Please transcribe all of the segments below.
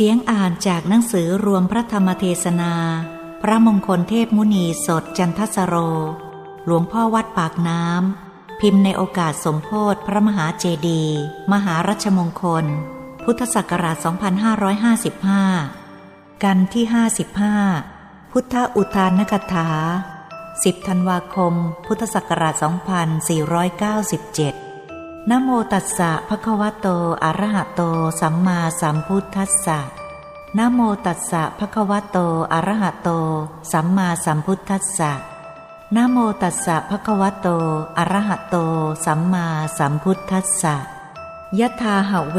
เสียงอ่านจากหนังสือรวมพระธรรมเทศนา พระมงคลเทพมุนีสดจันทสโร หลวงพ่อวัดปากน้ำ พิมพ์ในโอกาสสมโพธิพระมหาเจดีย์มหารัชมงคล พุทธศักราช 2555 กันที่ 55 พุทธอุทานกถา 10 ธันวาคม พุทธศักราช 2497 นโมตัสสะภะคะวะโต อะระหะโต สัมมาสัมพุทธัสสะนโมตัสสะภะคะวะโต อะระหะโต สัมมาสัมพุทธัสสะนโมตัสสะภะคะวะโต อะระหะโต สัมมาสัมพุทธัสสะยะธาหะเว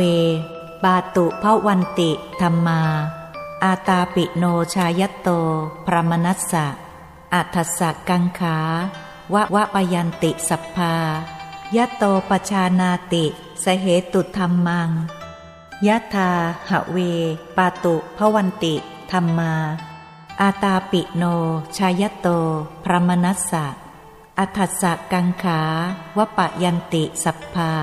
บาตุภวันติธรรมา อาตาปิโนชายโต พระมนัสสะอัทสะกังขาวะวะปยันติสัพพา ยะโตปชานาติสเหตุธรรมังยะธาหะเว ปาตุพวันติ ธรรมา อาตาปิโน ชายโต พระมนัสสะ อัฏสะกังขาวปะยันติสัพพา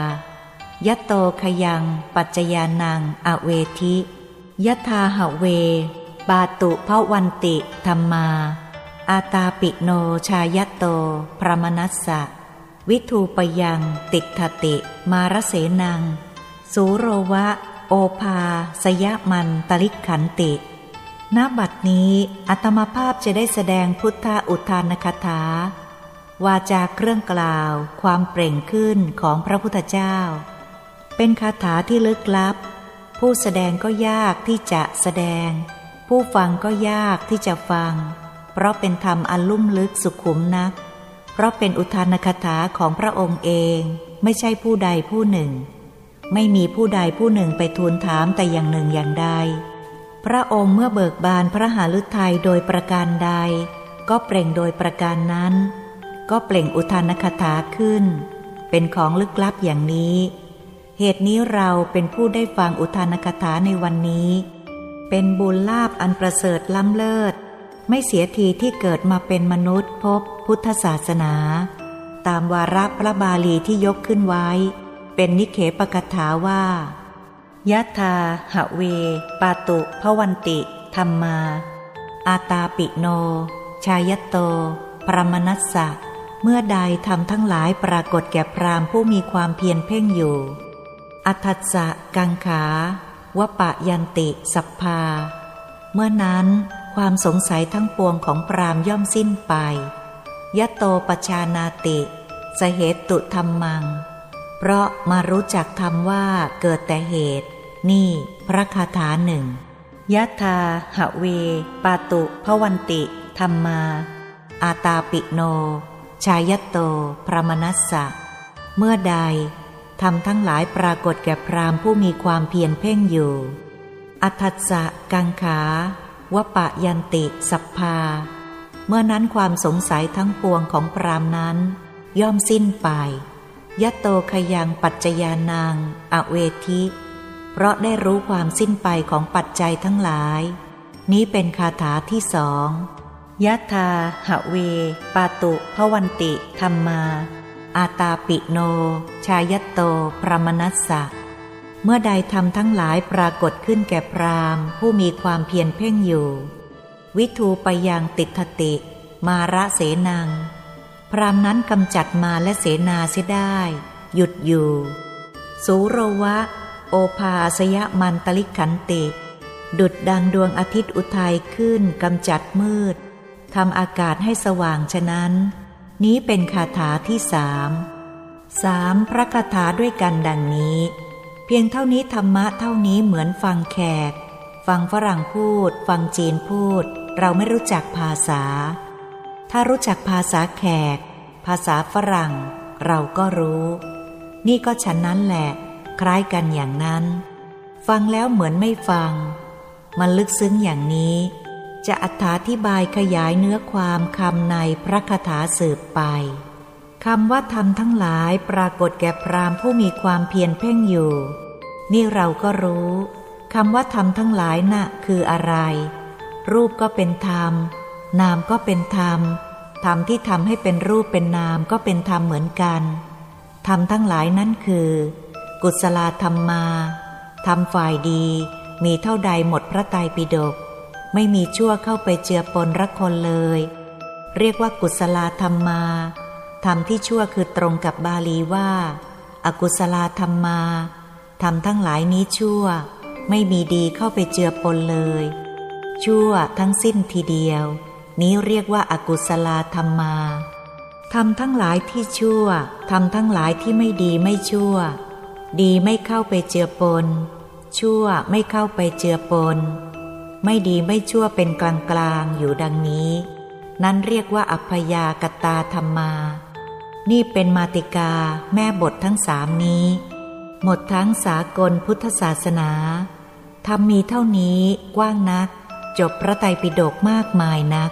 ยะโตขยัง ปัจจยานัง อเวทิยะธาหะเว ปาตุพวันติ ธรรมา อาตาปิโน ชายโต พระมนัสสะ วิทูปยัง ติทติ มารเสนัง สูโรวะ โอภา สยมันตลิกขันติณบัดนี้อัตมภาพจะได้แสดงพุทธอุทานคถา วาจาเครื่องกล่าว ความเปล่งขึ้นของพระพุทธเจ้า เป็นคาถาที่ลึกลับ ผู้แสดงก็ยากที่จะแสดง ผู้ฟังก็ยากที่จะฟัง เพราะเป็นธรรมอันลุ่มลึกสุขุมนัก เพราะเป็นอุทานคถาของพระองค์เองไม่ใช่ผู้ใดผู้หนึ่ง ไม่มีผู้ใดผู้หนึ่งไปทูลถามแต่อย่างหนึ่งอย่างใด พระองค์เมื่อเบิกบานพระหฤทัยโดยประการใด ก็เปล่งโดยประการนั้น ก็เปล่งอุทานคถาขึ้น เป็นของลึกลับอย่างนี้ เหตุนี้เราเป็นผู้ได้ฟังอุทานคถาในวันนี้ เป็นบุญลาบอันประเสริฐล้ำเลิศ ไม่เสียทีที่เกิดมาเป็นมนุษย์พบ พุทธศาสนา ตามวาระพระบาลีที่ยกขึ้นไว้ เป็นนิเคปกถาว่ายะธาหะเว ปาตุพวันติ ธรรมา อาตาปิโน ชายโต ปรมนัสสะ เมื่อใดทำทั้งหลายปรากฏแก่พรามผู้มีความเพียรเพ่งอยู่ อัตสะกังขาวปะยันติสัพพา เมื่อนั้นความสงสัยทั้งปวงของพรามย่อมสิ้นไป ยะโตปชานาติสเหตุธรรมัง เพราะมารู้จักธรรมว่าเกิดแต่เหตุ นี่พระคาถาหนึ่งยะธาหะเว ปาตุพวันติ ธรรมา อาตาปิโน ชายโต พระมนัสสะ เมื่อใดทำทั้งหลายปรากฏแก่พรามผู้มีความเพียรเพ่งอยู่ อัตสะกังขา วปะยันติ สัพพา เมื่อนั้นความสงสัยทั้งปวงของพรามนั้น ย่อมสิ้นไปยะโตขยังปัจจยานางอเวทิ เพราะได้รู้ความสิ้นไปของปัจจัยทั้งหลาย นี้เป็นคาถาที่สองยะธาหะเว ปาตุพวันติ ธรรมา อาตาปิโน ชายโต พระมนัสสะ เมื่อใดทำทั้งหลายปรากฏขึ้นแก่พรามผู้มีความเพียรเพ่งอยู่ วิทูไปยังติทติ มาระเสนัง พรามนั้นกำจัดมาและเสนาเสียได้ หยุดอยู่ สูโรวะ โอภาสยมันตลิขันติ ดุดดังดวงอาทิตย์อุทัยขึ้นกำจัดมืดทำอากาศให้สว่างฉะนั้น นี้เป็นคาถาที่สามสามพระคาถาด้วยกันดังนี้ เพียงเท่านี้ธรรมะเท่านี้เหมือนฟังแขก ฟังฝรั่งพูด ฟังจีนพูด เราไม่รู้จักภาษา ถ้ารู้จักภาษาแขก ภาษาฝรั่ง เราก็รู้ นี่ก็ฉันนั้นแหละ คล้ายกันอย่างนั้น ฟังแล้วเหมือนไม่ฟัง มันลึกซึ้งอย่างนี้ จะอธิบายขยายเนื้อความคำในพระคาถาสืบไปคำว่าธรรมทั้งหลายปรากฏแก่พรามผู้มีความเพียรเพ่งอยู่ นี่เราก็รู้คำว่าธรรมทั้งหลายนะ่ะคืออะไร รูปก็เป็นธรรม นามก็เป็นธรรม ธรรมที่ทำให้เป็นรูปเป็นนามก็เป็นธรรมเหมือนกัน ธรรมทั้งหลายนั่นคือ กุศลธรรมมาธรรมฝ่ายดีมีเท่าใดหมดพระไตรปิฎกไม่มีชั่วเข้าไปเจือปนรักคนเลย เรียกว่ากุศลธรรมมาธรรมที่ชั่วคือตรงกับบาลีว่าอากุศลธรรมมาธรรมทั้งหลายนี้ชั่ว ไม่มีดีเข้าไปเจือปนเลย ชั่วทั้งสิ้นทีเดียว นี้เรียกว่าอากุศลธรรมมาทำทั้งหลายที่ชั่วทำทั้งหลายที่ไม่ดีไม่ชั่ว ดีไม่เข้าไปเจือปน ชั่วไม่เข้าไปเจือปน ไม่ดีไม่ชั่วเป็นกลางกลางอยู่ดังนี้ นั้นเรียกว่าอัพยากตาธรรมา นี่เป็นมาติกาแม่บททั้งสามนี้ หมดทั้งสากลพุทธศาสนาทำมีเท่านี้กว้างนัก จบพระไตรปิฎกมากมายนัก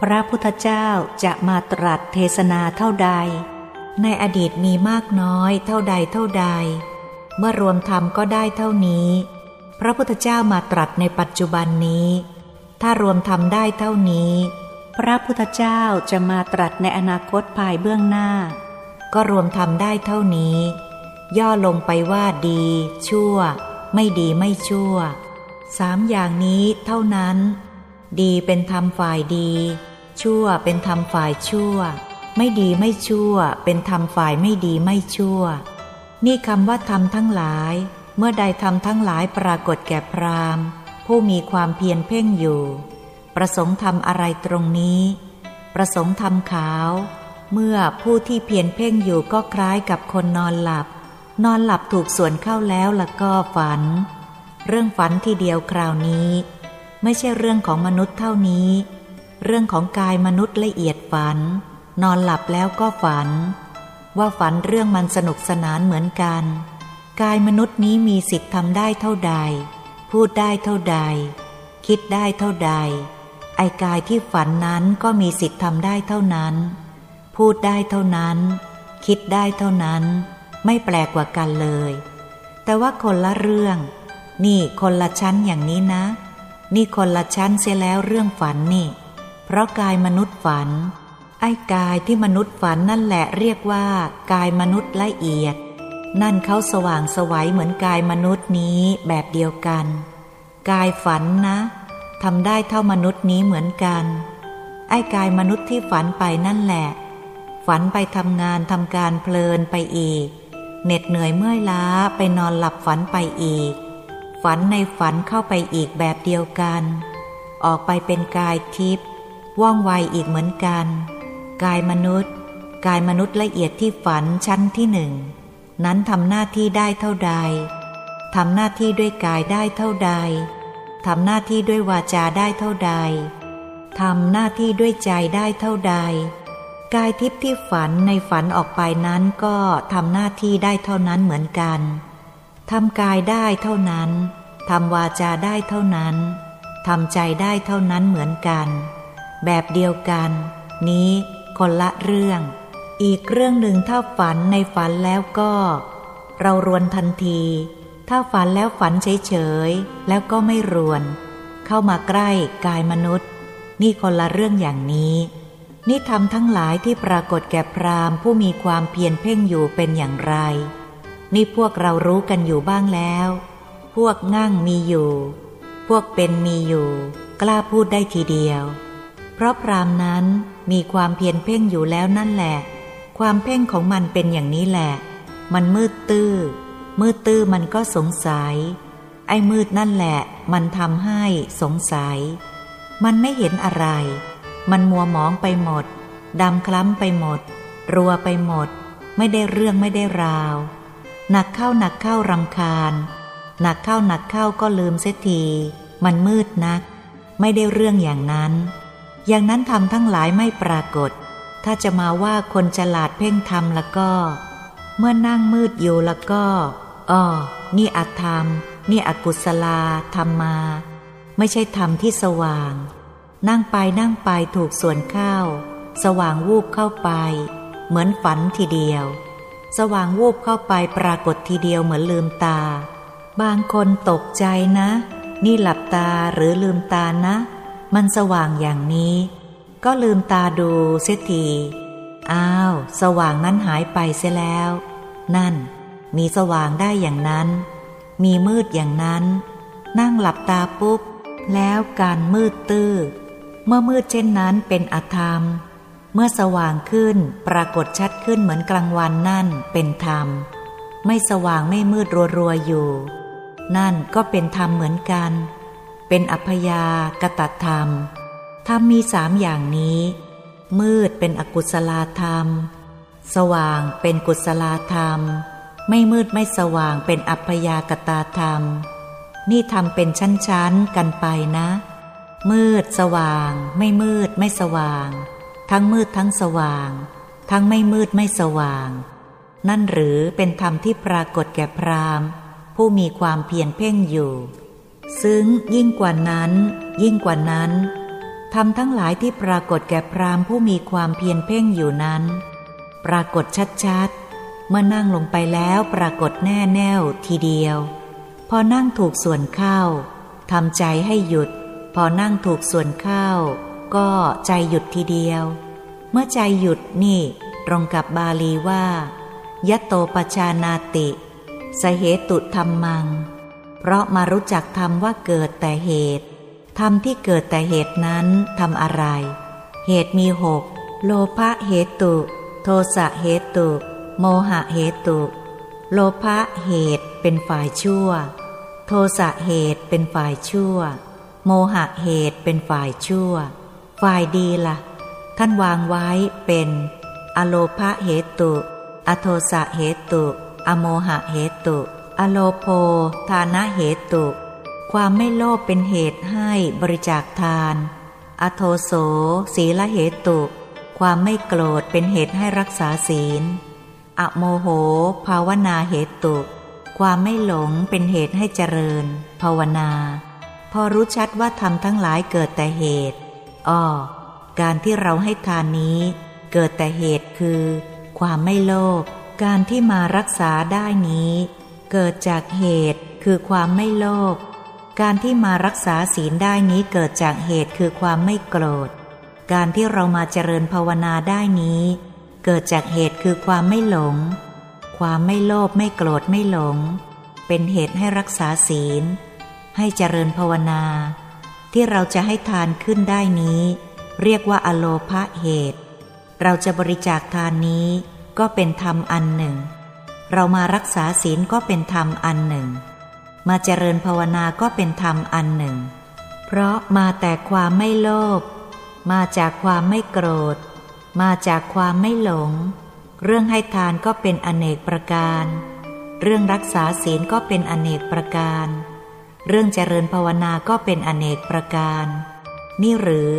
พระพุทธเจ้าจะมาตรัสเทศนาเท่าใด ในอดีตมีมากน้อยเท่าใดเท่าใด เมื่อรวมธรรมก็ได้เท่านี้ พระพุทธเจ้ามาตรัสในปัจจุบันนี้ ถ้ารวมธรรมได้เท่านี้ พระพุทธเจ้าจะมาตรัสในอนาคตภายเบื้องหน้า ก็รวมธรรมได้เท่านี้ ย่อลงไปว่าดี ชั่ว ไม่ดีไม่ชั่ว สามอย่างนี้เท่านั้น ดีเป็นธรรมฝ่ายดี ชั่วเป็นธรรมฝ่ายชั่ว ไม่ดีไม่ชั่ว เป็นธรรมฝ่ายไม่ดีไม่ชั่ว นี่คำว่าธรรมทั้งหลาย เมื่อใดธรรมทั้งหลายปรากฏแก่พรามผู้มีความเพียรเพ่งอยู่ ประสงค์ทำอะไรตรงนี้ ประสงค์ทำขาว เมื่อผู้ที่เพียรเพ่งอยู่ก็คล้ายกับคนนอนหลับ นอนหลับถูกส่วนเข้าแล้วละก็ฝัน เรื่องฝันทีเดียวคราวนี้ ไม่ใช่เรื่องของมนุษย์เท่านี้ เรื่องของกายมนุษย์ละเอียดฝัน นอนหลับแล้วก็ฝัน ว่าฝันเรื่องมันสนุกสนานเหมือนกัน กายมนุษย์นี้มีสิทธิ์ทำได้เท่าใด พูดได้เท่าใด คิดได้เท่าใด ไอ้กายที่ฝันนั้นก็มีสิทธิ์ทำได้เท่านั้น พูดได้เท่านั้น คิดได้เท่านั้น ไม่แปลกกว่ากันเลย แต่ว่าคนละเรื่อง นี่คนละชั้นอย่างนี้นะ นี่คนละชั้นเสียแล้วเรื่องฝันนี่ เพราะกายมนุษย์ฝัน ไอ้กายที่มนุษย์ฝันนั่นแหละเรียกว่า กายมนุษย์ละเอียด นั่นเขาสว่างสวัยเหมือนกายมนุษย์นี้แบบเดียวกัน กายฝันนะทำได้เท่ามนุษย์นี้เหมือนกัน ไอ้กายมนุษย์ที่ฝันไปนั่นแหละ ฝันไปทำงานทำการเพลินไปอีก เหน็ดเหนื่อยเมื่อยล้าไปนอนหลับฝันไปอีก ฝันในฝันเข้าไปอีกแบบเดียวกัน ออกไปเป็นกายทิพย์ว่องไวอีกเหมือนกัน กายมนุษย์ กายมนุษย์ละเอียดที่ฝันชั้นที่หนึ่ง นั้นทำหน้าที่ได้เท่าใดทำหน้าที่ด้วยกายได้เท่าใดทำหน้าที่ด้วยวาจาได้เท่าใดทำหน้าที่ด้วยใจได้เท่าใด กายทิพย์ที่ฝันในฝันออกไปนั้นก็ทำหน้าที่ได้เท่านั้นเหมือนกัน ทำกายได้เท่านั้นทำวาจาได้เท่านั้นทำใจได้เท่านั้นเหมือนกัน แบบเดียวกัน นี้คนละเรื่อง อีกเรื่องหนึ่งถ้าฝันในฝันแล้วก็ เรารวนทันที ถ้าฝันแล้วฝันเฉยๆ แล้วก็ไม่รวน เข้ามาใกล้กายมนุษย์ นี่คนละเรื่องอย่างนี้ นี่ทำทั้งหลายที่ปรากฏแก่พรามผู้มีความเพียรเพ่งอยู่เป็นอย่างไร นี่พวกเรารู้กันอยู่บ้างแล้ว พวกง่งมีอยู่ พวกเป็นมีอยู่ กล้าพูดได้ทีเดียว เพราะพรามนั้นมีความเพียรเพ่งอยู่แล้วนั่นแหละ ความเพ่งของมันเป็นอย่างนี้แหละ มันมืดตื้อ มืดตื้อมันก็สงสัย ไอ้มืดนั่นแหละ มันทำให้สงสัย มันไม่เห็นอะไร มันมัวหมองไปหมด ดำคล้ำไปหมด รัวไปหมด ไม่ได้เรื่องไม่ได้ราว หนักเข้าหนักเข้ารำคาญ หนักเข้าหนักเข้าก็ลืมเสียที มันมืดนัก ไม่ได้เรื่องอย่างนั้น อย่างนั้นทำทั้งหลายไม่ปรากฏ ถ้าจะมาว่าคนฉลาดเพ่งทำแล้วก็ เมื่อนั่งมืดอยู่แล้วก็อ๋อนี่อธรรม นี่อกุศลาธรรมมา ไม่ใช่ธรรมที่สว่าง นั่งไปนั่งไปถูกส่วนเข้า สว่างวูบเข้าไป เหมือนฝันทีเดียว สว่างวูบเข้าไปปรากฏทีเดียวเหมือนลืมตา บางคนตกใจนะ นี่หลับตาหรือลืมตานะ มันสว่างอย่างนี้ ก็ลืมตาดูเสียที อ้าว สว่างนั้นหายไปเสียแล้ว นั่น มีสว่างได้อย่างนั้น มีมืดอย่างนั้น นั่งหลับตาปุ๊บ แล้วการมืดตื้อ เมื่อมืดเช่นนั้นเป็นอธรรม เมื่อสว่างขึ้นปรากฏชัดขึ้นเหมือนกลางวันนั่นเป็นธรรม ไม่สว่างไม่มืดรัวๆอยู่ นั่นก็เป็นธรรมเหมือนกัน เป็นอัพยากตธรรม ธรรมมีสามอย่างนี้ มืดเป็นอกุศลธรรม สว่างเป็นกุศลธรรม ไม่มืดไม่สว่างเป็นอัพยากตาธรรม นี่ทำเป็นชั้นๆกันไปนะ มืดสว่าง ไม่มืดไม่สว่าง ทั้งมืดทั้งสว่าง ทั้งไม่มืดไม่สว่าง นั่นหรือเป็นธรรมที่ปรากฏแก่พรามผู้มีความเพียรเพ่งอยู่ ซึ่งยิ่งกว่านั้น ยิ่งกว่านั้นธรรมทั้งหลายที่ปรากฏแก่พรามผู้มีความเพียรเพ่งอยู่นั้น ปรากฏชัดๆ เมื่อนั่งลงไปแล้วปรากฏแน่แน่วทีเดียว พอนั่งถูกส่วนเข้าทำใจให้หยุด พอนั่งถูกส่วนเข้า ก็ใจหยุดทีเดียว เมื่อใจหยุดนี่ตรงกับบาลีว่ายะโตปชานาติสเหตุธรรมัง เพราะมารู้จักธรรมว่าเกิดแต่เหตุ ธรรมที่เกิดแต่เหตุนั้นทำอะไร เหตุมีหกโลภะเหตุ โทสะเหตุ โมหะเหตุ โลภะเหตุเป็นฝ่ายชั่ว โทสะเหตุเป็นฝ่ายชั่ว โมหะเหตุเป็นฝ่ายชั่ว ฝ่ายดีละ่ะ ท่านวางไว้เป็น อโลภะเหตุ อโทสะเหตุ อโมหะเหตุ อโลโภทานะเหตุ ความไม่โลภเป็นเหตุให้บริจาคทาน อโทโสศีละเหตุ ความไม่โกรธเป็นเหตุให้รักษาศีล อโมโห ภาวนาเหตุ ความไม่หลงเป็นเหตุให้เจริญ ภาวนา พอรู้ชัดว่าทำทั้งหลายเกิดแต่เหตุ อ้อการที่เราให้ทานนี้ เกิดแต่เหตุคือ ความไม่โลภการที่มารักษาได้นี้ เกิดจากเหตุคือความไม่โลภการที่มารักษาศีลได้นี้เกิดจากเหตุคือความไม่โกรธ การที่เรามาเจริญภาวนาได้นี้ เกิดจากเหตุคือความไม่หลง ความไม่โลภไม่โกรธไม่หลง เป็นเหตุให้รักษาศีล ให้เจริญภาวนา ที่เราจะให้ทานขึ้นได้นี้ เรียกว่าอโลภะเหตุ เราจะบริจาคทานนี้ก็เป็นธรรมอันหนึ่ง เรามารักษาศีลก็เป็นธรรมอันหนึ่ง มาเจริญภาวนาก็เป็นธรรมอันหนึ่ง เพราะมาแต่ความไม่โลภมาจากความไม่โกรธ มาจากความไม่หลง เรื่องให้ทานก็เป็นอเนกประการ เรื่องรักษาศีลก็เป็นอเนกประการ เรื่องเจริญภาวนาก็เป็นอเนกประการ นี่หรือ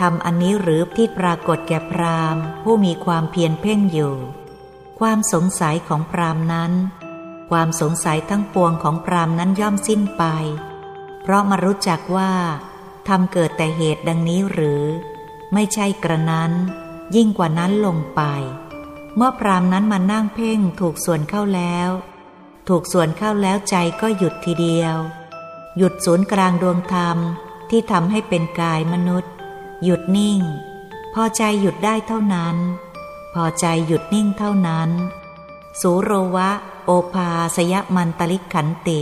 ทำอันนี้หรือที่ปรากฏแก่พรามผู้มีความเพียรเพ่งอยู่ ความสงสัยของพรามนั้น ความสงสัยทั้งปวงของพรามนั้นย่อมสิ้นไป เพราะมารู้จักว่าทำเกิดแต่เหตุดังนี้หรือ ไม่ใช่กระนั้น ยิ่งกว่านั้นลงไป เมื่อพรามนั้นมานั่งเพ่งถูกส่วนเข้าแล้ว ถูกส่วนเข้าแล้วใจก็หยุดทีเดียว หยุดศูนย์กลางดวงธรรมที่ทำให้เป็นกายมนุษย์ หยุดนิ่ง พอใจหยุดได้เท่านั้น พอใจหยุดนิ่งเท่านั้น สูโรวะ โอภาสยมันตลิกขันติ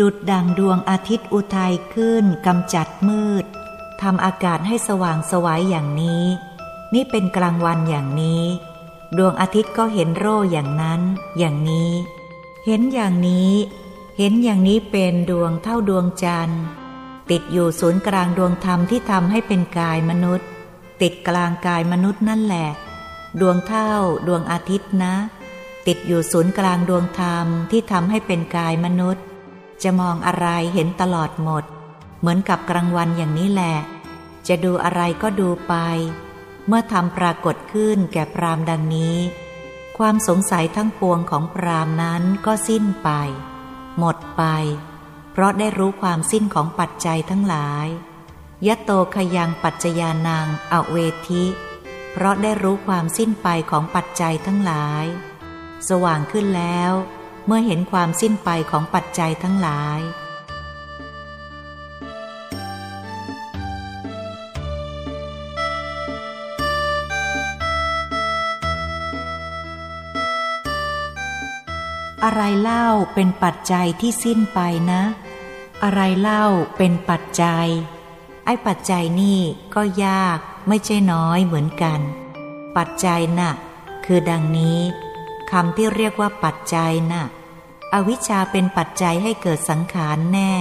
ดุดดังดวงอาทิตย์อุทัยขึ้นกำจัดมืดทำอากาศให้สว่างสวายอย่างนี้ นี่เป็นกลางวันอย่างนี้ ดวงอาทิตย์ก็เห็นโร่อย่างนั้น อย่างนี้ เห็นอย่างนี้ เห็นอย่างนี้เป็นดวงเท่าดวงจันทร์ ติดอยู่ศูนย์กลางดวงธรรมที่ทำให้เป็นกายมนุษย์ ติดกลางกายมนุษย์นั่นแหละ ดวงเท่าดวงอาทิตย์นะ ติดอยู่ศูนย์กลางดวงธรรมที่ทำให้เป็นกายมนุษย์ จะมองอะไรเห็นตลอดหมด เหมือนกับกลางวันอย่างนี้แหละ จะดูอะไรก็ดูไป เมื่อทำปรากฏขึ้นแก่พรามดังนี้ ความสงสัยทั้งปวงของพรามนั้นก็สิ้นไป หมดไป เพราะได้รู้ความสิ้นของปัจจัยทั้งหลาย ยะโตขยังปัจจยานางอเวทิ เพราะได้รู้ความสิ้นไปของปัจจัยทั้งหลาย สว่างขึ้นแล้ว เมื่อเห็นความสิ้นไปของปัจจัยทั้งหลาย อะไรเล่าเป็นปัจจัยที่สิ้นไปนะ อะไรเล่าเป็นปัจจัย ไอ้ปัจจัยนี่ก็ยากไม่ใช่น้อยเหมือนกัน ปัจจัยนะ่ะ คือดังนี้คำที่เรียกว่าปัจจัยนะ่ะ อวิชชาเป็นปัจจัยให้เกิดสังขารแน่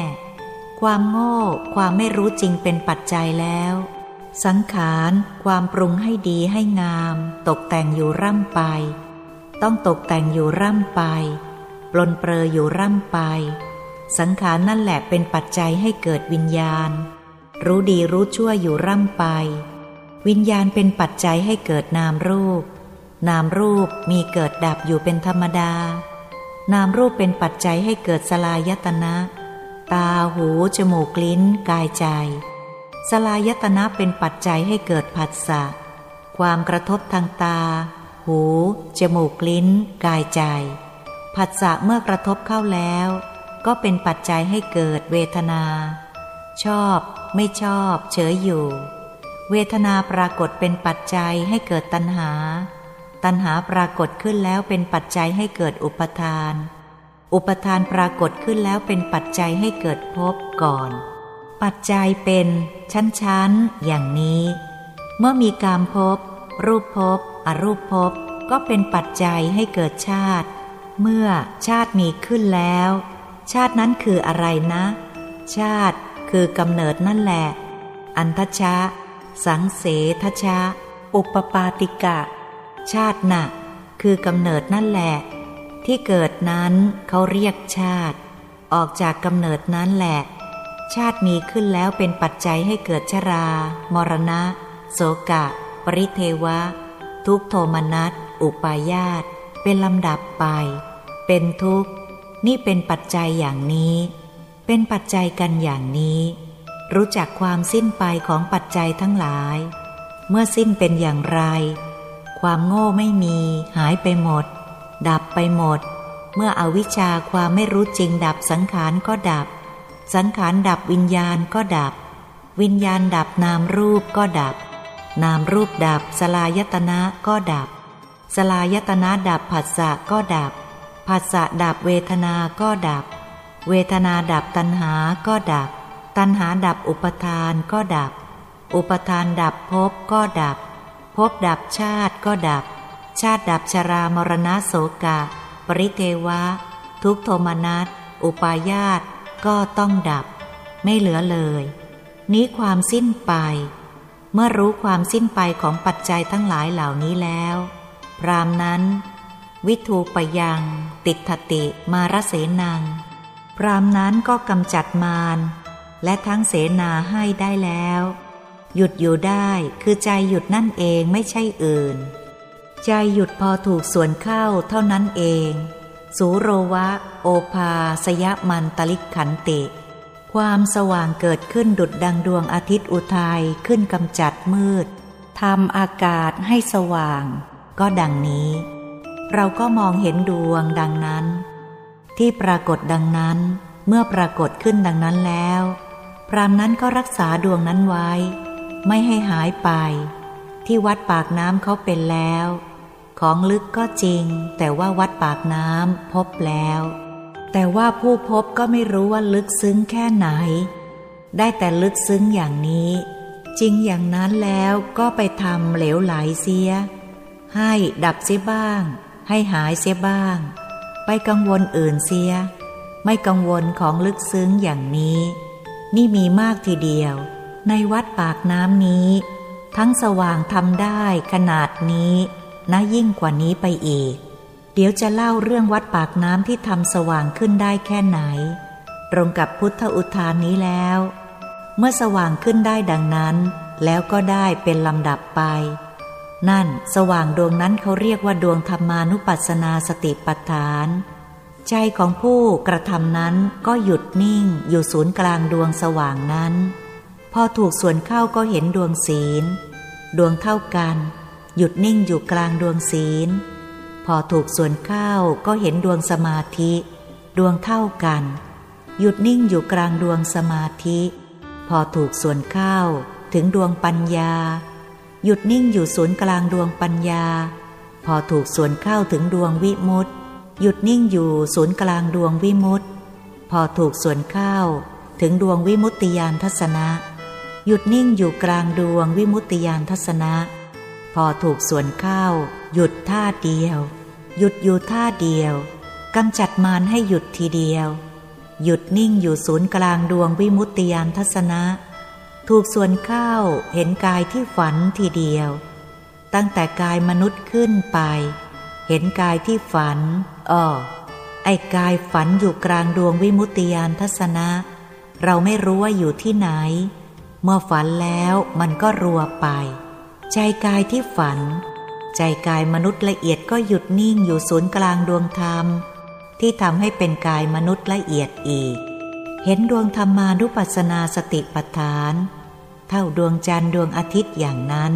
ความโง่ ความไม่รู้จริงเป็นปัจจัยแล้ว สังขาร ความปรุงให้ดีให้งาม ตกแต่งอยู่ร่ำไป ต้องตกแต่งอยู่ร่ำไป ปลนเปลออยู่ร่ำไป สังขารนั่นแหละเป็นปัจจัยให้เกิดวิญญาณ รู้ดีรู้ชั่วอยู่ร่ำไป วิญญาณเป็นปัจจัยให้เกิดนามรูป นามรูปมีเกิดดับอยู่เป็นธรรมดา นามรูปเป็นปัจจัยให้เกิดสลายตนะ ตาหูจมูกลิ้น กายใจ สลายตนะเป็นปัจจัยให้เกิดผัสสะความกระทบทางตา หู จมูกลิ้น กายใจ ผัสสะเมื่อกระทบเข้าแล้ว ก็เป็นปัจจัยให้เกิดเวทนา ชอบ ไม่ชอบ เฉยอยู่ เวทนาปรากฏเป็นปัจจัยให้เกิดตัณหา ตัณหาปรากฏขึ้นแล้วเป็นปัจจัยให้เกิดอุปทาน อุปทานปรากฏขึ้นแล้วเป็นปัจจัยให้เกิดภพก่อน ปัจจัยเป็นชั้นๆอย่างนี้ เมื่อมีการภพรูปภพอรูปภพก็เป็นปัจจัยให้เกิดชาติ เมื่อชาติมีขึ้นแล้ว ชาตินั้นคืออะไรนะ ชาติคือกำเนิดนั่นแหละ อันทชะ สังเสทชะ อุปปาติกะ ชาติน่ะ คือกำเนิดนั่นแหละ ที่เกิดนั้นเขาเรียกชาติ ออกจากกำเนิดนั้นแหละ ชาติมีขึ้นแล้วเป็นปัจจัยให้เกิดชรา มรณะ โสกะ ปริเทวะ ทุกโทมนัส อุปายาตเป็นลำดับไป เป็นทุกข์ นี่เป็นปัจจัยอย่างนี้ เป็นปัจจัยกันอย่างนี้ รู้จักความสิ้นไปของปัจจัยทั้งหลาย เมื่อสิ้นเป็นอย่างไร ความโง่ไม่มี หายไปหมด ดับไปหมด เมื่ออวิชชาความไม่รู้จริงดับสังขารก็ดับ สังขารดับวิญญาณก็ดับ วิญญาณดับนามรูปก็ดับ นามรูปดับสลายตนะก็ดับ สลายตนะดับผัสสะก็ดับ ผัสสะดับเวทนาก็ดับ เวทนาดับตัณหาก็ดับ ตัณหาดับอุปทานก็ดับ อุปทานดับภพก็ดับภพดับชาติก็ดับ ชาติดับชรามรณะโสกะ ปริเทวะ ทุกโทมนัสอุปายาตก็ต้องดับ ไม่เหลือเลย นี้ความสิ้นไป เมื่อรู้ความสิ้นไปของปัจจัยทั้งหลายเหล่านี้แล้ว พรามนั้น วิทูปยัง ติทติมารเสนัง พรามนั้นก็กำจัดมาร และทั้งเสนาให้ได้แล้ว หยุดอยู่ได้คือใจหยุดนั่นเองไม่ใช่อื่น ใจหยุดพอถูกส่วนเข้าเท่านั้นเอง สูโรวะ โอภาสยมันตลิกขันติ ความสว่างเกิดขึ้นดุดดังดวงอาทิตย์อุทัยขึ้นกำจัดมืดทำอากาศให้สว่าง ก็ดังนี้ เราก็มองเห็นดวงดังนั้น ที่ปรากฏดังนั้นเมื่อปรากฏขึ้นดังนั้นแล้ว พรามนั้นก็รักษาดวงนั้นไว้ ไม่ให้หายไป ที่วัดปากน้ำเขาเป็นแล้ว ของลึกก็จริง แต่ว่าวัดปากน้ำพบแล้ว แต่ว่าผู้พบก็ไม่รู้ว่าลึกซึ้งแค่ไหน ได้แต่ลึกซึ้งอย่างนี้ จริงอย่างนั้นแล้วก็ไปทำเหลวไหลเสีย ให้ดับเสียบ้าง ให้หายเสียบ้าง ไปกังวลอื่นเสีย ไม่กังวลของลึกซึ้งอย่างนี้ นี่มีมากทีเดียว ในวัดปากน้ำนี้ ทั้งสว่างทำได้ขนาดนี้นะยิ่งกว่านี้ไปอีก เดี๋ยวจะเล่าเรื่องวัดปากน้ำที่ทำสว่างขึ้นได้แค่ไหน ตรงกับพุทธอุทานนี้แล้ว เมื่อสว่างขึ้นได้ดังนั้น แล้วก็ได้เป็นลำดับไป นั่นสว่างดวงนั้นเขาเรียกว่าดวงธรรมานุปัสสนาสติปัฏฐาน ใจของผู้กระทำนั้นก็หยุดนิ่งอยู่ศูนย์กลางดวงสว่างนั้น พอถูกส่วนเข้าก็เห็นดวงศีล ดวงเท่ากัน หยุดนิ่งอยู่กลางดวงศีล พอถูกส่วนเข้าก็เห็นดวงสมาธิ ดวงเท่ากัน หยุดนิ่งอยู่กลางดวงสมาธิ พอถูกส่วนเข้าถึงดวงปัญญา หยุดนิ่งอยู่ศูนย์กลางดวงปัญญา พอถูกส่วนเข้าถึงดวงวิมุตติ หยุดนิ่งอยู่ศูนย์กลางดวงวิมุตติ พอถูกส่วนเข้าถึงดวงวิมุตติยานทัศนะ หยุดนิ่งอยู่กลางดวงวิมุตติยานทัศนะ พอถูกส่วนเข้าหยุดท่าเดียว หยุดอยู่ท่าเดียวกำจัดมารให้หยุดทีเดียว หยุดนิ่งอยู่ศูนย์กลางดวงวิมุตติยานทัศนะ ถูกส่วนเข้าเห็นกายที่ฝันทีเดียว ตั้งแต่กายมนุษย์ขึ้นไป เห็นกายที่ฝันอ้อไอ้กายฝันอยู่กลางดวงวิมุตติยานทัศนะ เราไม่รู้ว่าอยู่ที่ไหน เมื่อฝันแล้วมันก็รัวไป ใจกายที่ฝัน ใจกายมนุษย์ละเอียดก็หยุดนิ่งอยู่ศูนย์กลางดวงธรรม ที่ทำให้เป็นกายมนุษย์ละเอียดอีก เห็นดวงธรรมานุปัสสนาสติปัฏฐาน เท่าดวงจันทร์ดวงอาทิตย์อย่างนั้น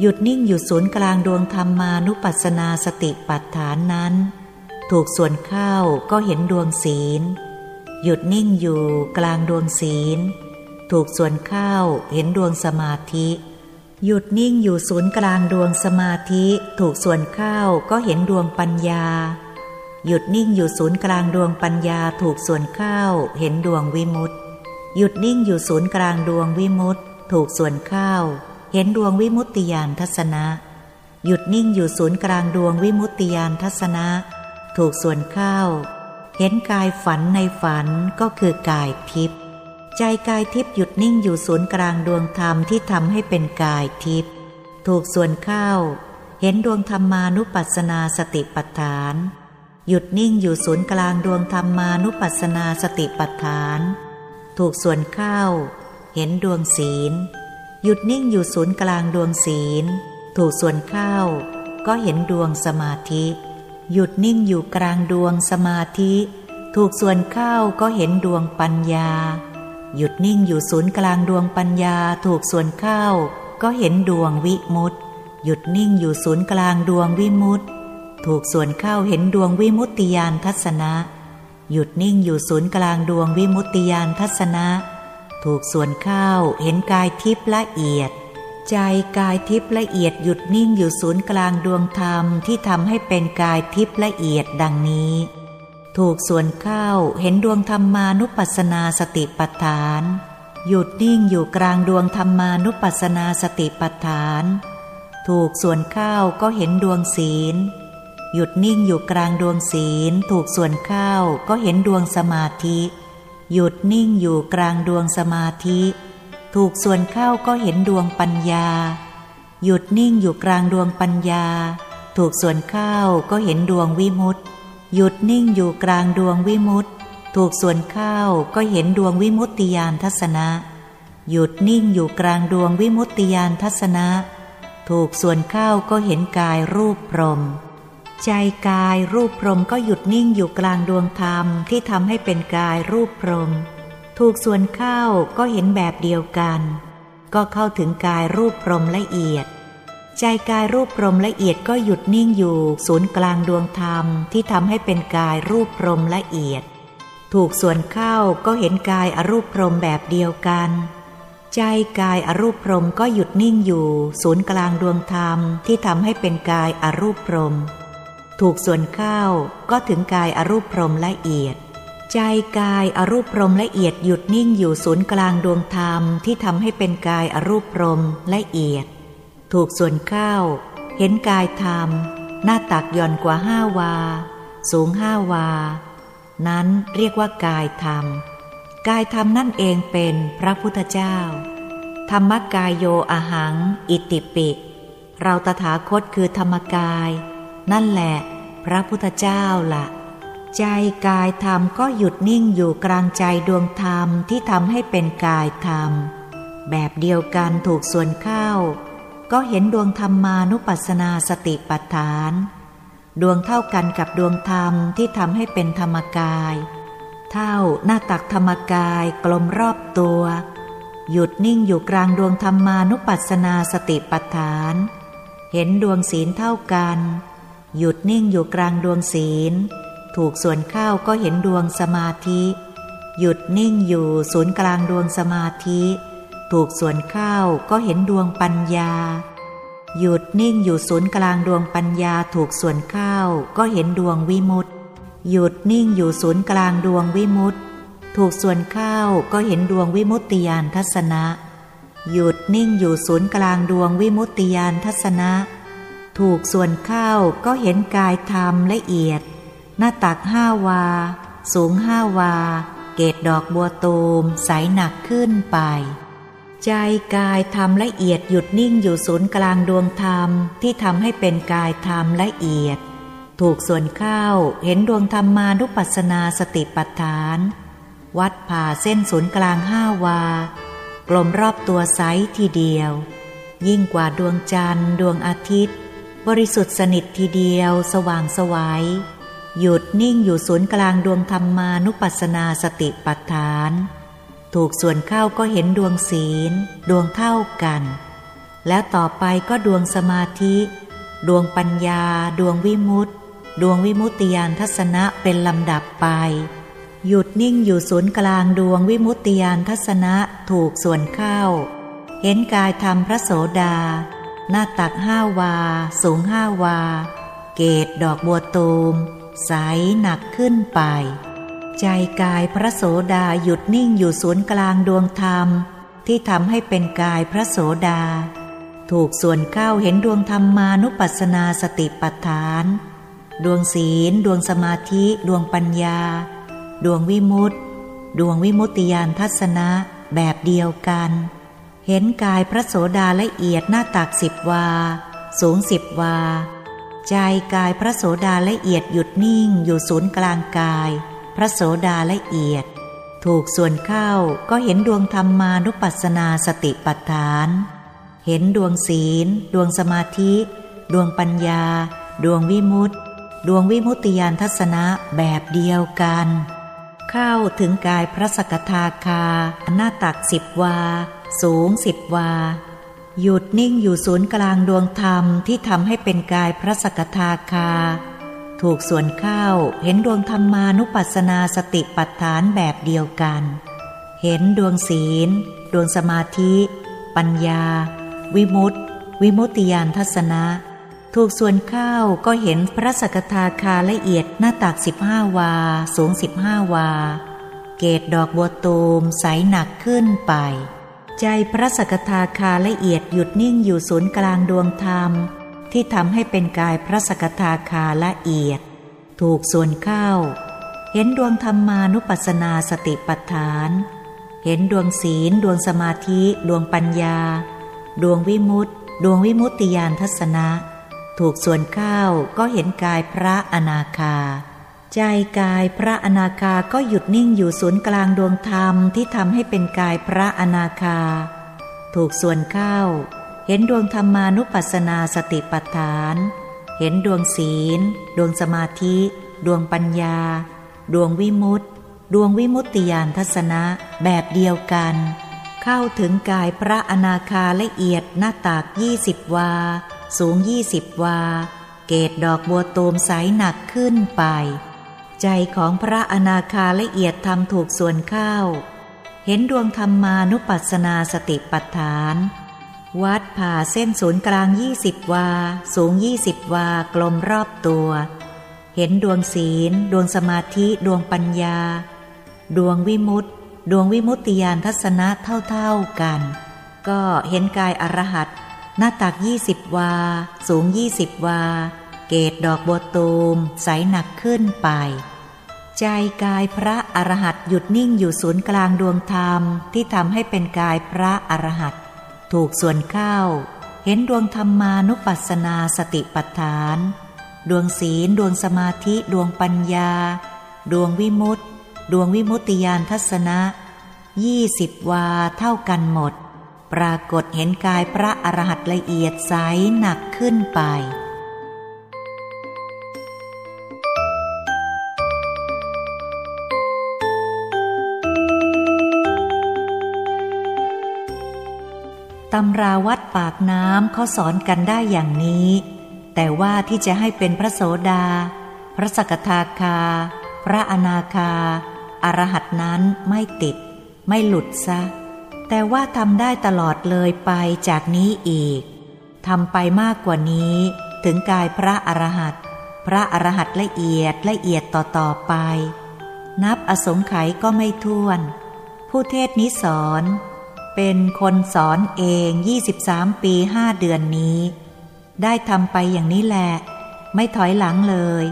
หยุดนิ่งอยู่ศูนย์กลางดวงธรรมานุปัสสนาสติปัฏฐานนั้น ถูกส่วนเข้าก็เห็นดวงศีล หยุดนิ่งอยู่กลางดวงศีล ถูกส่วนเข้าเห็นดวงสมาธิ หยุดนิ่งอยู่ศูนย์กลางดวงสมาธิ ถูกส่วนเข้าก็เห็นดวงปัญญา หยุดนิ่งอยู่ศูนย์กลางดวงปัญญาถูกส่วนเข้า เห็นดวงวิมุตติ หยุดนิ่งอยู่ศูนย์กลางดวงวิมุตติ ถูกส่วนเข้า เห็นดวงวิมุตติยานทัศนะ หยุดนิ่งอยู่ศูนย์กลางดวงวิมุตติยานทัศนะ ถูกส่วนเข้า เห็นกายฝันในฝันก็คือกายทิพย์ใจกายทิพย์หยุดนิ่งอยู่ศูนย์กลางดวงธรรมที่ทำให้เป็นกายทิพย์ถูกส่วนเข้า เห็นดวงธรรมานุปัสสนาสติปัฏฐาน หยุดนิ่งอยู่ศูนย์กลางดวงธรรมานุปัสสนาสติปัฏฐาน ถูกส่วนเข้า เห็นดวงศีล หยุดนิ่งอยู่ศูนย์กลางดวงศีล ถูกส่วนเข้า ก็เห็นดวงสมาธิ หยุดนิ่งอยู่กลางดวงสมาธิ ถูกส่วนเข้าก็เห็นดวงปัญญา หยุดนิ่งอยู่ศูนย์กลางดวงปัญญาถูกส่วนเข้า ก็เห็นดวงวิมุตติหยุดนิ่งอยู่ศูนย์กลางดวงวิมุตติ ถูกส่วนเข้าเห็นดวงวิมุตติยานทัศนะ หยุดนิ่งอยู่ศูนย์กลางดวงวิมุตติยานทัศนะ ถูกส่วนเข้าเห็นกายทิพย์ละเอียด ใจกายทิพย์ละเอียดหยุดนิ่งอยู่ศูนย์กลางดวงธรรมที่ทำให้เป็นกายทิพย์ละเอียดดังนี้ ถูกส่วนเข้าเห็นดวงธรรมานุปัสสนาสติปัฏฐานหยุดนิ่งอยู่กลางดวงธรรมานุปัสสนาสติปัฏฐาน ถูกส่วนเข้าก็เห็นดวงศีล หยุดนิ่งอยู่กลางดวงศีลถูกส่วนเข้าก็เห็นดวงสมาธิ หยุดนิ่งอยู่กลางดวงสมาธิ ถูกส่วนเข้าก็เห็นดวงปัญญา หยุดนิ่งอยู่กลางดวงปัญญา ถูกส่วนเข้าก็เห็นดวงวิมุตติ หยุดนิ่งอยู่กลางดวงวิมุตติ ถูกส่วนเข้าก็เห็นดวงวิมุตติยานทัศนะ หยุดนิ่งอยู่กลางดวงวิมุตติยานทัศนะ ถูกส่วนเข้าก็เห็นกายรูปพรหม ใจกายรูปพรมก็หยุดนิ่งอยู่กลางดวงธรรมที่ทำให้เป็นกายรูปพรม ถูกส่วนเข้าก็เห็นแบบเดียวกัน ก็เข้าถึงกายรูปพรมละเอียด ใจกายรูปพรมละเอียดก็หยุดนิ่งอยู่ ศูนย์กลางดวงธรรมที่ทำให้เป็นกายรูปพรมละเอียด ถูกส่วนเข้าก็เห็นกายอรูปพรมแบบเดียวกันใจกายอรูปพรมก็หยุดนิ่งอยู่ ศูนย์กลางดวงธรรมที่ทำให้เป็นกายอรูปพรม ถูกส่วนเข้าก็ถึงกายอรูปพรมละเอียด ใจกายอรูปพรมละเอียดหยุดนิ่งอยู่ศูนย์กลางดวงธรรมที่ทำให้เป็นกายอรูปพรมละเอียด ถูกส่วนเข้าเห็นกายธรรม หน้าตักย่อนกว่าห้าวา สูงห้าวา นั้นเรียกว่ากายธรรม กายธรรมนั่นเองเป็นพระพุทธเจ้า ธรรมกายโยอาหัง อิติปิ เราตถาคตคือธรรมกาย นั่นแหละ พระพุทธเจ้าละ่ะ ใจกายธรรมก็หยุดนิ่งอยู่กลางใจดวงธรรมที่ทำให้เป็นกายธรรม แบบเดียวกันถูกส่วนเข้า ก็เห็นดวงธรรมานุปัสสนาสติปัฏฐาน ดวงเท่ากันกับดวงธรรมที่ทำให้เป็นธรรมกาย เท่าหน้าตักธรรมกายกลมรอบตัว หยุดนิ่งอยู่กลางดวงธรรมานุปัสสนาสติปัฏฐานเห็นดวงศีลเท่ากัน หยุดนิ่งอยู่กลางดวงศีล ถูกส่วนเข้าก็เห็นดวงสมาธิ หยุดนิ่งอยู่ศูนย์กลางดวงสมาธิ ถูกส่วนเข้าก็เห็นดวงปัญญา หยุดนิ่งอยู่ศูนย์กลางดวงปัญญา ถูกส่วนเข้าก็เห็นดวงวิมุตติ หยุดนิ่งอยู่ศูนย์กลางดวงวิมุตติ ถูกส่วนเข้าก็เห็นดวงวิมุตติยานทัศนะ หยุดนิ่งอยู่ศูนย์กลางดวงวิมุตติยานทัศนะ ถูกส่วนเข้าก็เห็นกายธรรมละเอียด หน้าตักห้าวา สูงห้าวา เกตดอกบัวตูมใสหนักขึ้นไป ใจกายธรรมละเอียดหยุดนิ่งอยู่ศูนย์กลางดวงธรรมที่ทำให้เป็นกายธรรมละเอียด ถูกส่วนเข้าเห็นดวงธรรมานุปัสสนาสติปัฏฐาน วัดผ่าเส้นศูนย์กลางห้าวา กลมรอบตัวไซทีเดียว ยิ่งกว่าดวงจันทร์ดวงอาทิตย์ บริสุทธิ์สนิททีเดียว สว่างสวยัยหยุดนิ่งอยู่ศูนย์กลางดวงธรรมานุปัสสนาสติปัฏฐาน ถูกส่วนเข้าก็เห็นดวงศีล ดวงเท่ากัน แล้วต่อไปก็ดวงสมาธิ ดวงปัญญา ดวงวิมุตติ ดวงวิมุตติยานทัศนะเป็นลำดับไป หยุดนิ่งอยู่ศูนย์กลางดวงวิมุตติยานทัศนะถูกส่วนเข้า เห็นกายธรรมพระโสดา หน้าตักห้าวา สูงห้าวา เกตดอกบัวตูม ใสหนักขึ้นไป ใจกายพระโสดาหยุดนิ่งอยู่ศูนย์กลางดวงธรรม ที่ทำให้เป็นกายพระโสดา ถูกส่วนเข้าเห็นดวงธรรมานุปัสสนาสติปัฏฐาน ดวงศีล ดวงสมาธิ ดวงปัญญา ดวงวิมุตติ ดวงวิมุตติยานทัศนะแบบเดียวกัน เห็นกายพระโสดาละเอียดหน้าตักสิบวา สูงสิบวา ใจกายพระโสดาละเอียดหยุดนิ่งอยู่ศูนย์กลางกาย พระโสดาละเอียด ถูกส่วนเข้าก็เห็นดวงธรรมานุปัสสนาสติปัฏฐาน เห็นดวงศีล ดวงสมาธิ ดวงปัญญา ดวงวิมุตติ ดวงวิมุตติยานทัศนะแบบเดียวกัน เข้าถึงกายพระสกทาคาหน้าตักสิบวา สูงสิบวา หยุดนิ่งอยู่ศูนย์กลางดวงธรรมที่ทำให้เป็นกายพระสกทาคา ถูกส่วนเข้าเห็นดวงธรรมานุปัสสนาสติปัฏฐานแบบเดียวกัน เห็นดวงศีล ดวงสมาธิ ปัญญา วิมุตติ วิมุตติยานทัศนะถูกส่วนเข้าก็เห็นพระสกทาคาละเอียดหน้าตักสิบห้าวา สูงสิบห้าวา เกตดอกบัวตูมใสหนักขึ้นไป ใจพระสกทาคาละเอียดหยุดนิ่งอยู่ศูนย์กลางดวงธรรม ที่ทำให้เป็นกายพระสกทาคาละเอียด ถูกส่วนเข้า เห็นดวงธรรมานุปัสสนาสติปัฏฐาน เห็นดวงศีล ดวงสมาธิ ดวงปัญญา ดวงวิมุตติ ดวงวิมุตติยานทัศนะ ถูกส่วนเข้าก็เห็นกายพระอนาคา ใจกายพระอนาคาก็หยุดนิ่งอยู่ศูนย์กลางดวงธรรมที่ทำให้เป็นกายพระอนาคา ถูกส่วนเข้า เห็นดวงธรรมานุปัสสนาสติปัฏฐาน เห็นดวงศีล ดวงสมาธิ ดวงปัญญา ดวงวิมุตติ ดวงวิมุตติยานทัศนะแบบเดียวกัน เข้าถึงกายพระอนาคาละเอียดหน้าตากยี่สิบวา สูงยี่สิบวา เกตดอกบัวตูมใสหนักขึ้นไป ใจของพระอนาคาละเอียดทำถูกส่วนเข้าเห็นดวงธรรมานุปัสสนาสติปัฏฐาน วัดผ่าเส้นศูนย์กลางยี่สิบวา สูงยี่สิบวากลมรอบตัว เห็นดวงศีล ดวงสมาธิ ดวงปัญญา ดวงวิมุตติ ดวงวิมุตติยานทัศนะเท่าๆกัน ก็เห็นกายอรหัตหน้าตักยี่สิบวา สูงยี่สิบวา เกตดอกบัวตูมใสหนักขึ้นไป ใจกายพระอรหัตหยุดนิ่งอยู่ศูนย์กลางดวงธรรมที่ทำให้เป็นกายพระอรหัตถูกส่วนเข้า เห็นดวงธรรมานุปัสสนาสติปัฏฐาน ดวงศีลดวงสมาธิดวงปัญญา ดวงวิมุตติ ดวงวิมุตติยานทัศนะยี่สิบวาเท่ากันหมด ปรากฏเห็นกายพระอรหัตละเอียดใสหนักขึ้นไป ตำราวัดปากน้ำเขาสอนกันได้อย่างนี้ แต่ว่าที่จะให้เป็นพระโสดา พระสกทาคา พระอนาคา อรหัตนั้นไม่ติด ไม่หลุดซะ แต่ว่าทำได้ตลอดเลยไปจากนี้อีกทำไปมากกว่านี้ ถึงกายพระอรหัตพระอรหัตละเอียดละเอียดต่อต่อไป นับอสงไขยก็ไม่ท้วน ผู้เทศนี้สอน เป็นคนสอนเอง 23 ปีห้าเดือนนี้ ได้ทำไปอย่างนี้แหละ ไม่ถอยหลังเลย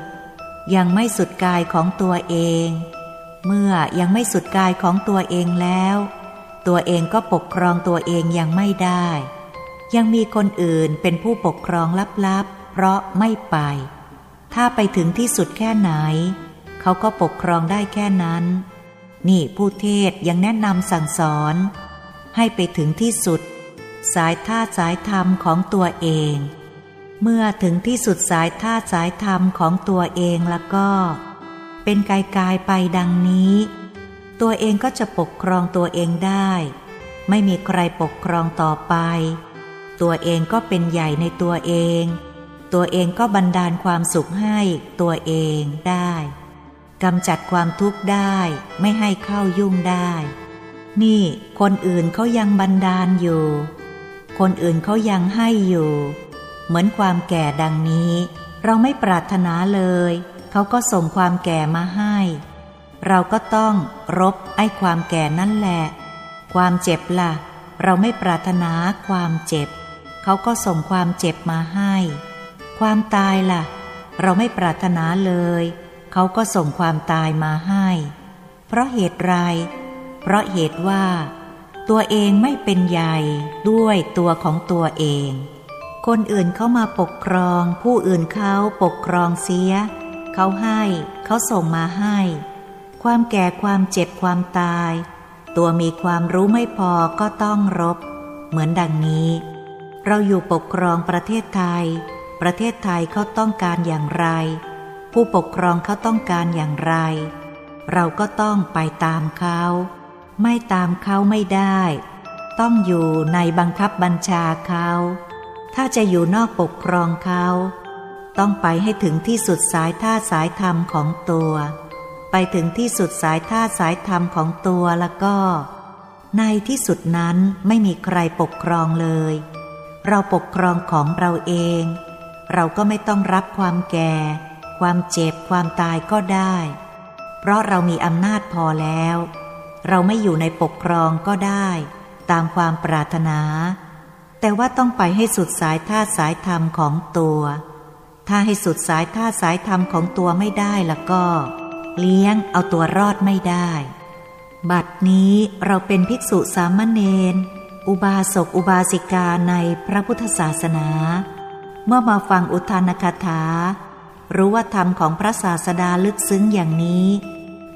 ยังไม่สุดกายของตัวเอง เมื่อยังไม่สุดกายของตัวเองแล้ว ตัวเองก็ปกครองตัวเองยังไม่ได้ ยังมีคนอื่นเป็นผู้ปกครองลับๆ เพราะไม่ไป ถ้าไปถึงที่สุดแค่ไหน เขาก็ปกครองได้แค่นั้น นี่ผู้เทศยังแนะนำสั่งสอน ให้ไปถึงที่สุด สายท่าสายธรรมของตัวเอง เมื่อถึงที่สุดสายท่าสายธรรมของตัวเองแล้วก็ เป็นกายกายไปดังนี้ ตัวเองก็จะปกครองตัวเองได้ ไม่มีใครปกครองต่อไป ตัวเองก็เป็นใหญ่ในตัวเอง ตัวเองก็บันดาลความสุขให้ตัวเองได้กำจัดความทุกข์ได้ไม่ให้เข้ายุ่งได้ นี่คนอื่นเขายังบันดาลอยู่ คนอื่นเขายังให้อยู่ เหมือนความแก่ดังนี้ เราไม่ปรารถนาเลย เขาก็ส่งความแก่มาให้ เราก็ต้องรบไอ้ความแก่นั่นแหละ ความเจ็บละ่ะ เราไม่ปรารถนาความเจ็บ เขาก็ส่งความเจ็บมาให้ ความตายละ่ะ เราไม่ปรารถนาเลย เขาก็ส่งความตายมาให้ เพราะเหตุไร เพราะเหตุว่า ตัวเองไม่เป็นใหญ่ด้วยตัวของตัวเอง คนอื่นเขามาปกครอง ผู้อื่นเขาปกครองเสีย เขาให้เขาส่งมาให้ ความแก่ความเจ็บความตาย ตัวมีความรู้ไม่พอก็ต้องรบ เหมือนดังนี้ เราอยู่ปกครองประเทศไทย ประเทศไทยเขาต้องการอย่างไร ผู้ปกครองเขาต้องการอย่างไรเราก็ต้องไปตามเขา ไม่ตามเขาไม่ได้ ต้องอยู่ในบังคับบัญชาเขา ถ้าจะอยู่นอกปกครองเขา ต้องไปให้ถึงที่สุดสายท่าสายธรรมของตัว ไปถึงที่สุดสายท่าสายธรรมของตัวแล้วก็ ในที่สุดนั้นไม่มีใครปกครองเลย เราปกครองของเราเอง เราก็ไม่ต้องรับความแก่ ความเจ็บความตายก็ได้ เพราะเรามีอำนาจพอแล้ว เราไม่อยู่ในปกครองก็ได้ ตามความปรารถนา แต่ว่าต้องไปให้สุดสายท่าสายธรรมของตัว ถ้าให้สุดสายท่าสายธรรมของตัวไม่ได้ล้วก็ เลี้ยงเอาตัวรอดไม่ได้ บัดนี้เราเป็นภิกษุสามเณรอุบาสกอุบาสิกาในพระพุทธศาสนา เมื่อมาฟังอุทานคาถา รู้ว่าธรรมของพระศาสดาลึกซึ้งอย่างนี้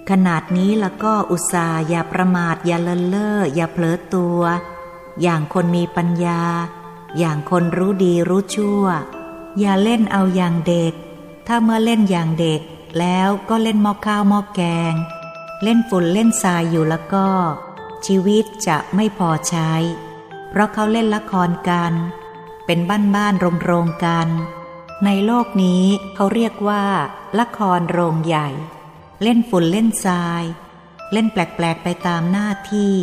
ขนาดนี้แล้วก็อุตส่าห์อย่าประมาทอย่าเลินเล่ออย่าเผลอตัว อย่างคนมีปัญญา อย่างคนรู้ดีรู้ชั่ว อย่าเล่นเอาอย่างเด็ก ถ้าเมื่อเล่นอย่างเด็ก แล้วก็เล่นมอข้าวมอแกง เล่นฝุ่นเล่นทรายอยู่แล้วก็ ชีวิตจะไม่พอใช้ เพราะเขาเล่นละครกัน เป็นบ้านบ้านโรงโรงกัน ในโลกนี้เขาเรียกว่า ละครโรงใหญ่ เล่นฝุ่นเล่นทราย เล่นแปลกๆไปตามหน้าที่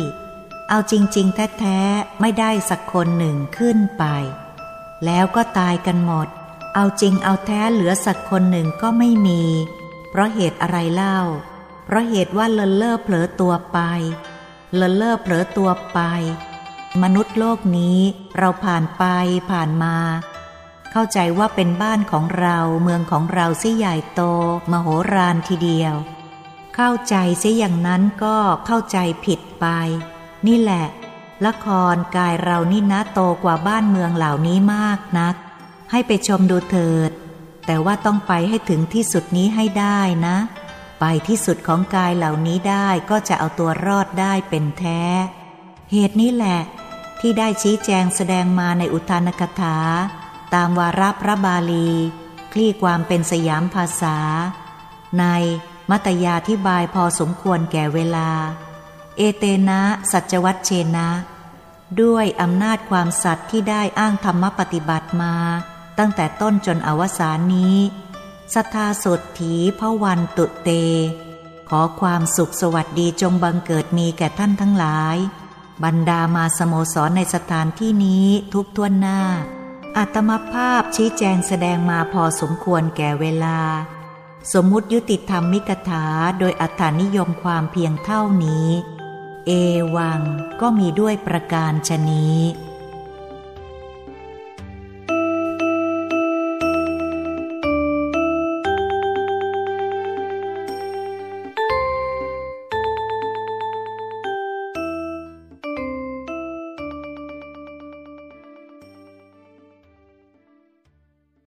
เอาจริง ๆ แท้ๆไม่ได้สักคนหนึ่งขึ้นไป แล้วก็ตายกันหมด เอาจริงเอาแท้เหลือสักคนหนึ่งก็ไม่มี เพราะเหตุอะไรเล่า เพราะเหตุว่าเลนเล่อเผลอตัวไปเลนเล่อเผลอตัวไป มนุษย์โลกนี้เราผ่านไปผ่านมาเข้าใจว่าเป็นบ้านของเราเมืองของเราสิใหญ่โต มโหฬารทีเดียว เข้าใจเสิอย่างนั้นก็เข้าใจผิดไป นี่แหละ ละครกายเรานี่นะโตกว่าบ้านเมืองเหล่านี้มากนัก ให้ไปชมดูเถิด แต่ว่าต้องไปให้ถึงที่สุดนี้ให้ได้นะ ไปที่สุดของกายเหล่านี้ได้ก็จะเอาตัวรอดได้เป็นแท้ เหตุนี้แหละ ที่ได้ชี้แจงแสดงมาในอุทานกถา ตามวาระพระบาลี คลี่ความเป็นสยามภาษา ใน มัตยาธิบายพอสมควรแก่เวลา เอเตนะ สัจวัตเชนะ ด้วยอำนาจความสัตย์ที่ได้อ้างธรรมปฏิบัติมา ตั้งแต่ต้นจนอวสานนี้สัทธาสดถีพระวันตุเต ขอความสุขสวัสดีจงบังเกิดมีแก่ท่านทั้งหลาย บรรดามาสโมสรในสถานที่นี้ทุกทวนหน้าอัตมภาพชี้แจงแสดงมาพอสมควรแก่เวลา สมมุติยุติธรรมมิกถาโดยอัฏฐานิยมความเพียงเท่านี้ เอวังก็มีด้วยประการชนี้